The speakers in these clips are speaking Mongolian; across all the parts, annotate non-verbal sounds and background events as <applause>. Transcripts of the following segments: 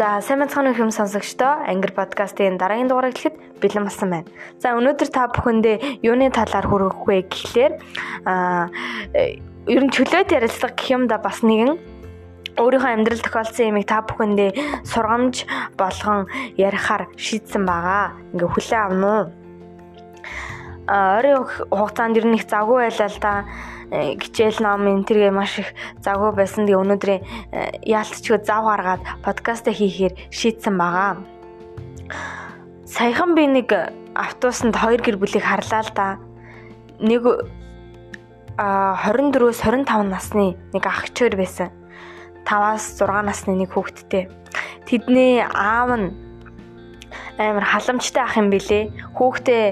За сайн мэцхан хүм сонсогчдоо Ангер подкастын дараагийн дугаарыг хэлэхэд бэлэн болсон байна. За өнөөдөр та бүхэндээ юуны талаар хүргэх вэ гэхлээр аа ер нь чөлөөт ярилцлага гэх юм да бас нэгэн өөрийнхөө амьдрал тохиолдсон юмыг та бүхэндээ сургамж болгон ярихаар шийдсэн байгаа. Ингээ хүлээ авна уу? А ойрын хугацаанд ер нь их завгүй байлаа л да хичээл ном энэ тэргээ маш их завгүй байсан. Тэгээ өнөөдрийн э, яалтчгүй зав гаргаад подкаст хийхээр шийдсэн байгаа. Саяхан би нэг автобусанд хоёр гэр бүлийг харлаа л да. Нэг а 24-өөс 25 насны нэг ах чөөр байсан. 5-аас 6 насны нэг хүүхэдтэй. Тэдний аав нь амар халамжтай ах юм бэлээ. Хүүхдээ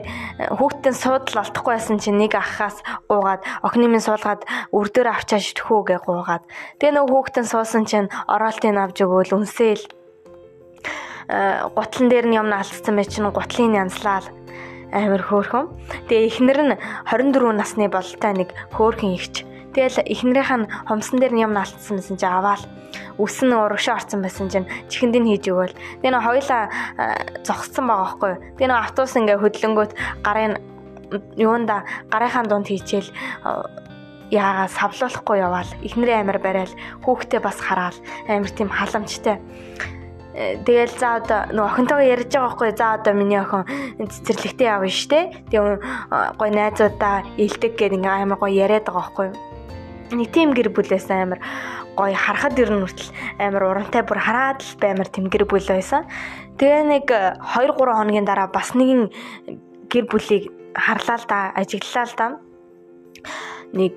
хүүхдийн суудал олдохгүй байсан чинь нэг ахаас уугаад охины минь суулгаад үрдөр авчааш төхөө гэ гуугаад. Тэгээ нөгөө хүүхдийн суусан чинь ороолтыг авч өгөөл үнсээл гутлан дээр нь юм алдсан бай чинь гутлын янзлал амар хөөрхөн. Тэгээ эхнэр нь 24 насны бололтой нэг хөөрхөн ихч. Тэгэл эхнэрийнх нь хомсон дээр юм алдсан гэсэн чинь аваал үс нь урагшаа орсон байсан чинь чихэнд нь хийж өгөөл. Тэгээ нөө хоёлаа зогссон байгаа байхгүй. Тэгээ нөө автобус ингээ хөдлөнгөт гарын юунда гарынхаа дунд хийчихэл яагаа савлуулахгүй яваал эхнэрийн амир барайл хүүхдээ бас хараал амир тийм халамжтай э, Тэгэл за одоо нөө охинтойгоо ярьж байгаа байхгүй за одоо миний охин цэцэрлэгтээ явна штэ. Тэгээ гой найзуудаа илдэг гэдэг ингээ амар гой яриад байгаа байхгүй нэг тийм гэр бүлээс амар гоё харахад ер нь хүртэл амар урамтай бүр хараад л баймар тэм гэр бүл байсан. Тэгээ нэг 2 3 хоногийн дараа бас нэгэн гэр бүлийг харлаа л да ажиглалаа л да. Нэг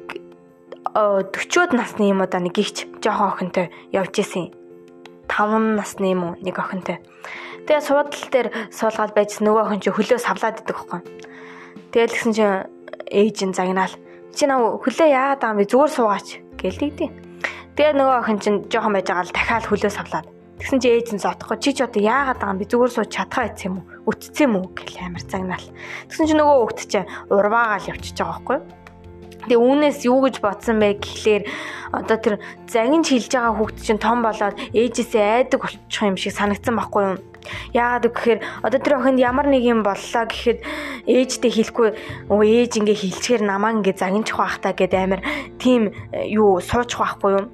40-од насны юм уу да нэг ихч жоохон охинтой явж исэн. 5 насны юм уу нэг охинтой. Тэгээ суудлал дээр суулгаад байж нөгөө охин чи хөлөө савлаад идэг байхгүй. Тэгэл гисэн чи ээж нь загнаал чи нав хөлөө яагаад байгаа юм бэ зүгээр суугаач гэлдэгдээ. Тэгээ нөгөө охин чинь жоохон байж байгаа л дахиад хөлөө савлаад. Тэгсэн чи ээж нь зодохгүй чи ч одоо яагаад байгаа юм би зүгээр сууж чадхаа ийц юм уу? Үтцсэн юм уу гэл амар загнаал. Тэгсэн чи нөгөө хөвгт чинь урваагаал явчихж байгаа байхгүй юу? Тэгээ үүнээс юу гэж бодсон бэ гэхлээр одоо тэр загинж хилж байгаа хүүхд чинь том болоод ээжээсээ айдаг болчих юм шиг санагдсан байхгүй юу? Яагаад гэхээр одоо тэр охинд ямар нэг юм боллоо гэхэд ээжтэй хэлэхгүй өө ээж ингээ хилчгээр намаа ингээ загинчих байх та гэдэг амир тийм э, юу суучих байхгүй юу?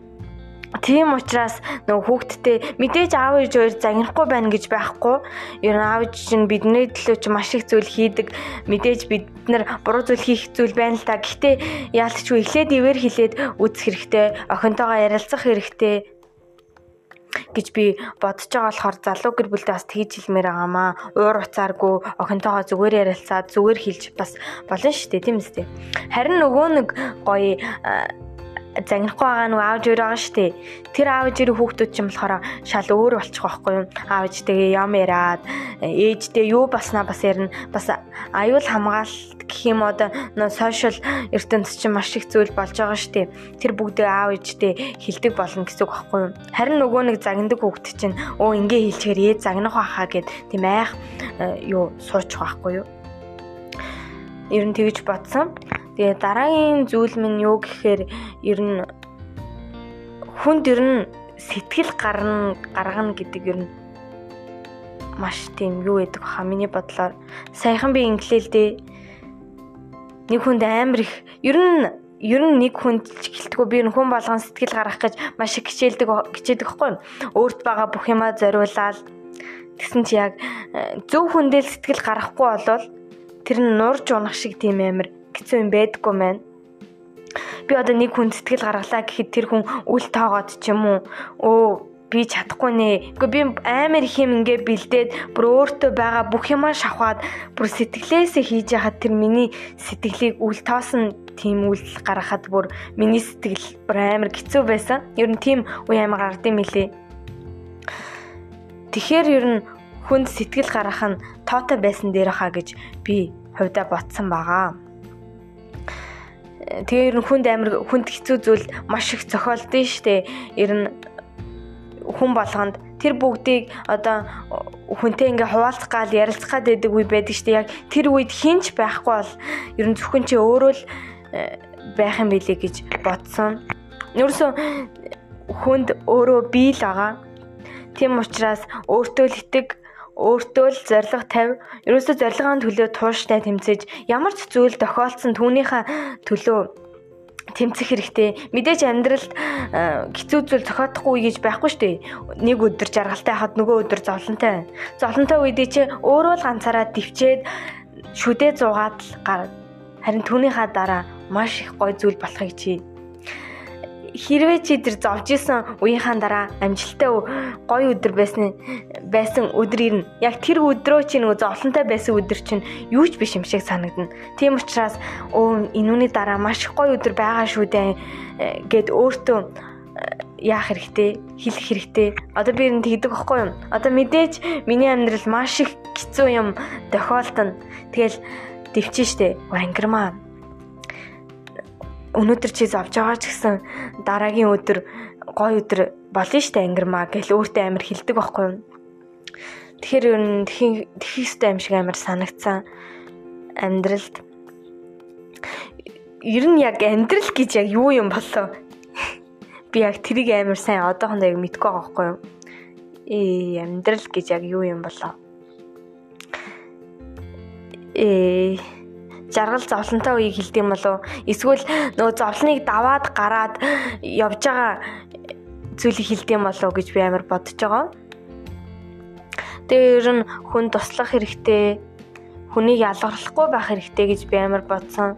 Тийм учраас нөгөө хүүхдтэй мэдээж аав ээж хоёр загнахгүй байна гэж байхгүй. Ер нь аав ээж чинь бидний төлөө чи маш их зүйл хийдэг. Мэдээж бид нар буруу зүйл хийх зүйл байна л та. Гэхдээ яалтчгүй эхлээд ивэр хилээд үзэх хэрэгтэй. Охинтойгоо ярилцах хэрэгтэй гэж би бодож байгаа болохоор залуу гэр бүлдээ бас тэгж хэлмээр байгаамаа. Уур уцааргүй охинтойгоо зүгээр ярилцаад зүгээр хэлж бас болно шүү дээ тийм үстэй. Харин нөгөө нэг гоё загнахгүй байгаа нөгөө аавж өөр байгаа шүү дээ. Тэр аавж өөр хүүхдүүд ч юм болохоор шал өөр болчих واخгүй юм. Аавжтэйгээ юм яриад ээжтэй юу болснаа бас ярина. Бас аюул хамгаалалт гэх юм одоо сошиал ертөнцид чинь маш их зүйл болж байгаа шүү дээ. Тэр бүгдээ аав ээжтэй хилдэг болно гэсэн үг واخгүй юм. Харин нөгөө нэг загнадаг хүүхд чинь өө ингээ хилчгэр ээж загнах байхаа гэд тийм айх э, юу суучих واخгүй юу. Ер нь тэгж бодсон. Тэгээ дараагийн зүйл минь юу гэхээр ер нь хүнд ер нь сэтгэл гарна гаргана гэдэг ер нь маш тийм юу гэдэг баха. Миний бодлоор саяхан би инглэлдээ нэг хүнд амар их ер нь ер нь нэг хүнд ч гэлтгүү би хүн болгон сэтгэл гаргах гэж маш их хичээлдэг хичээдэг хгүй өөрт байгаа бүх юмаа зориулаад. Тэгсэн чи яг э, зөв хүндэл сэтгэл гаргахгүй болвол тэр нь нурж унах шиг тийм амар хэцүү юм байдаггүй мэн. Би одоо нэг хүн сэтгэл гаргалаа гэхэд тэр хүн үл тоогоод ч юм уу өө би чадахгүй нэ. Гэхдээ би амар их юм ингээ бэлдээд бүр өөртөө байгаа бүх юмаа шавхаад бүр сэтгэлээсээ хийж яхад тэр миний сэтгэлийг үл тоосон тийм үйл гаргахад бүр миний сэтгэл бүр амар хэцүү байсан. Ер нь тийм үе амар гардыг мэлээ. Тэгэхээр ер нь хүнд сэтгэл гаргах нь тоотой байсан дээр хаа гэж би хувьдаа ботсон байгаа тэгээ ер нь хүнд амир хүнд хэцүү зүйл маш их зохиолдсон штэ ер нь хүн болгонд тэр бүгдийг одоо хүнтэй ингээ хуваалцах гал ярилцах гад байдаг үе байдаг штэ яг тэр үед хинч байхгүй бол ер нь зөвхөн чи өөрөө л э, байх юм билий гэж бодсон. Ерөөсөө хүнд өөрөө бий л байгаа. Тийм учраас өөртөө л итэг өөртөө л зориг тавь. Ерөөсөө зорилгын төлөө тууштай тэмцээж ямар ч зүйл тохиолдсон түүнийхээ төлөө тэмцэх хэрэгтэй. Мэдээж амьдралд хэцүү зүйл зохиодохгүй гэж байхгүй шүү дээ. Нэг өдөр жаргалтай хахад нөгөө өдөр зовлонтой. Зовлонтой үедээ чи өөрөө л ганцаараа дивчээд шүдээ зугаад л гар. Харин түүнийхаа дараа маш их гой зүйл болохыг чи хэрвээ чи тэр зовж исэн үеийнхаа дараа амжилттай гоё өдөр байсан байсан өдөр ирнэ. Яг тэр өдрөө чи нөгөө зовлонтой байсан өдөр чинь юу ч биш юм шиг санагдана. Тийм учраас өө энүүний дараа маш их гоё өдөр байгаа шүү дээ гэд өөртөө э, яах хэрэгтэй хэлэх хэрэгтэй одоо би энэ тэгдэг байхгүй юу одоо мэдээж миний амьдрал маш их хэцүү юм тохиолдоно тэгэл дэвчин штэ ангирмаа өнөөдөр чи зовж байгаа ч гэсэн дараагийн өдөр гой өдөр болно штэ ангирмаа гэл өөртөө амир хилдэг байхгүй юу. Тэгэхээр ер нь тхих тхихстэй юм шиг амир санагцсан амьдралд ер нь яг амьдрал гэж яг юу юм болоо. <laughs> Би яг тэрийг амир сайн одоохондоо яг мэдгүй байгаа байхгүй юу. Ээ амьдрал гэж яг юу юм болоо. Ээ жаргал зовлонтой үеийг хэлдэг юм болов эсвэл нөгөө зовлоныг даваад гараад явж байгаа зүйлийг хэлдэг юм болов гэж би амар бодож байгаа. Тэгээ ер нь хүн туслах хэрэгтэй, хүнийг ялгарлахгүй байх хэрэгтэй гэж би амар бодсон.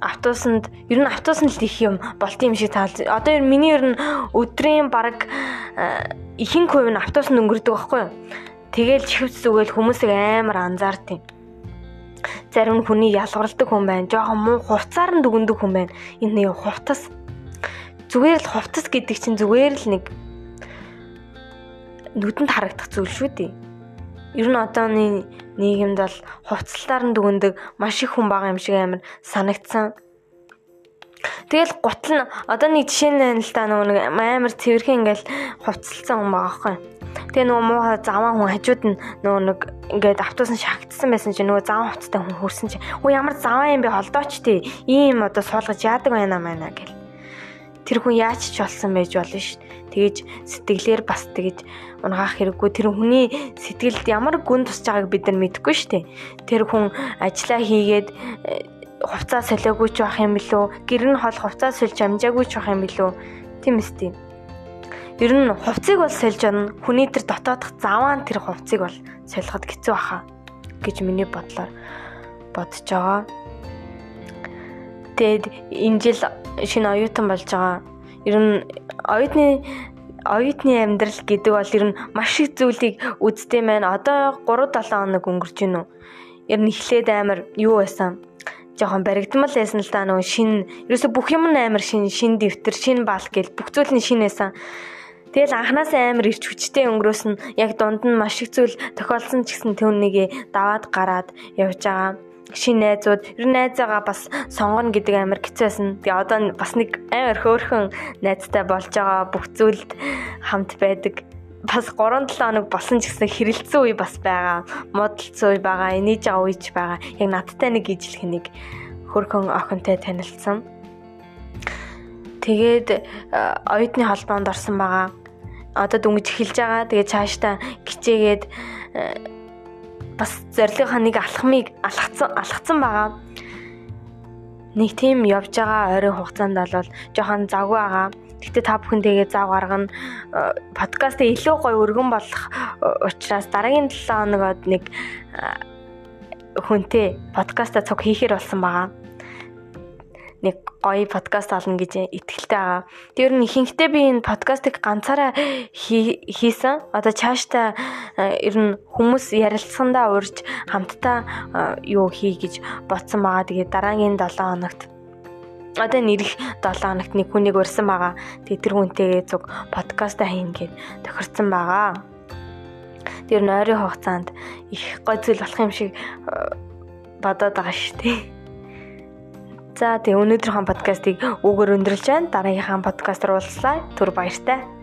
Автобусанд ер нь автобусанд л их юм болт юм шиг таал. Одоо ер миний ер нь өдрийн баг э, ихэнх хувь нь автобусанд өнгөрдөг байхгүй юу? Тэгэл чихвц зүгэл хүмүүсийг амар анзаард юм зарим нь хүний ялгарладаг хүн байна. Жохон муу хувцаар нь дүгндэг хүн байна. Энэ нэг хувцас. Зүгээр л хувцас гэдэг чинь зүгээр л нэг нүдэнд харагдах зүйл шүү дээ. Ер нь одооны нийгэмд бол хувцалтаар нь дүгндэг маш их хүн байгаа юм шиг амар санагдсан. Тэгэл гутал нь одоо нэг жишээ нь л та нөгөө амар цэвэрхэн ингээл хувцалсан хүн байгаа байхгүй. Тэгээ нөгөө муухай заваа хүн хажууд нь нөгөө нэг ингээд автобус нь шагтсан байсан чинь нөгөө заваа хувцтай хүн хөрсөн чинь өө ямар заваа юм бэ холдооч тий ийм одоо суулгаж яадаг байна маа гэл тэр хүн яаж ч болсон байж болно ш. Тэгэж сэтгэлээр бас тэгэж унгаах хэрэггүй тэр хүний сэтгэлд ямар гүн тусч байгааг бид нар мэдэхгүй штэ. Тэр хүн ажиллаа хийгээд хувцас солиогүй ч байх юм билүү? Гэр нь хол хувцас сольж амжаагүй ч байх юм билүү? Тийм үстэй. Ер нь хувцсыг бол сольж орно. Хүний тэр дотоодох заваан тэр хувцсыг бол солиход хэцүү баха гэж миний бодлоор бодож байгаа. Тэгэд энэ жил шинэ оюутан болж байгаа. Ер нь оюутны оюутны амьдрал гэдэг бол ер нь маш их зүйлийг үздэг маань. Одоо 3 7 хоног өнгөрч гинүү. Ер нь эхлээд амар юу байсан? Жоохон баригдмал байсан л да нөгөө шин ерөөсө бүх юм амар шин шин дэвтэр шин баал гэл бүх зүйл нь шин байсан Тэгэл анханасаа амар ирч хүчтэй өнгөрөөс нь яг дунд нь маш их зүйл тохиолдсон ч гэсэн түүнийг даваад гараад явж байгаа шин найзууд ер нь найзаагаа бас сонгоно гэдэг амар хэцээсэн. Тэгээ одоо бас нэг амар хөөрхөн найзтай болж байгаа бүх зүйлд хамт байдаг. Бас 3 7 хоног болсон ч гэсэн хэрэлцсэн үе бас байгаа. Модалцсан үе байгаа, инээж байгаа үеч байгаа. Яг надтай нэг ижлэх нэг хөрхөн охинтой танилцсан. Тэгээд оюутны холбоонд орсон байгаа одоо дүнгиж эхэлж байгаа. Тэгээ цаашдаа гिचээгээд э, бас зорилгынхаа нэг алхмыг алхацсан алхацсан байгаа. Нэг тийм явж байгаа ойрын хугацаанд бол жоохон завгүй байгаа. Гэтэ та бүхэн тэгээ зав гаргана. Э, подкастыг илүү гоё өргөн болох э, учраас дараагийн 7 хоногод нэг хүнтэй подкаста цуг хийхэр болсон байгаа нэг гоё подкаст олно гэж итгэлтэй байгаа. Тэр нь ихэнхдээ би энэ подкастыг ганцаараа хийсэн. Одоо цаашдаа э, ер нь хүмүүс ярилцсандаа урьж хамтдаа э, юу хий гэж бодсон байгаа. Тэгээ дараагийн 7 хоногт одоо нэрх 7 хоногт нэг хүнийг урьсан байгаа. Тэгээ тэр хүнтэйгээ зүг подкаст хийнэ гэд тохирцсон байгаа. Тэр нь ойрын хугацаанд их гой зүйл болох юм шиг э, бодоод байгаа шүү дээ. За тэгээ өнөөдрийнхөө подкастыг үгээр өндөрлж байна. Дараагийнхаа подкастаар уулзлаа. Түр баяртай.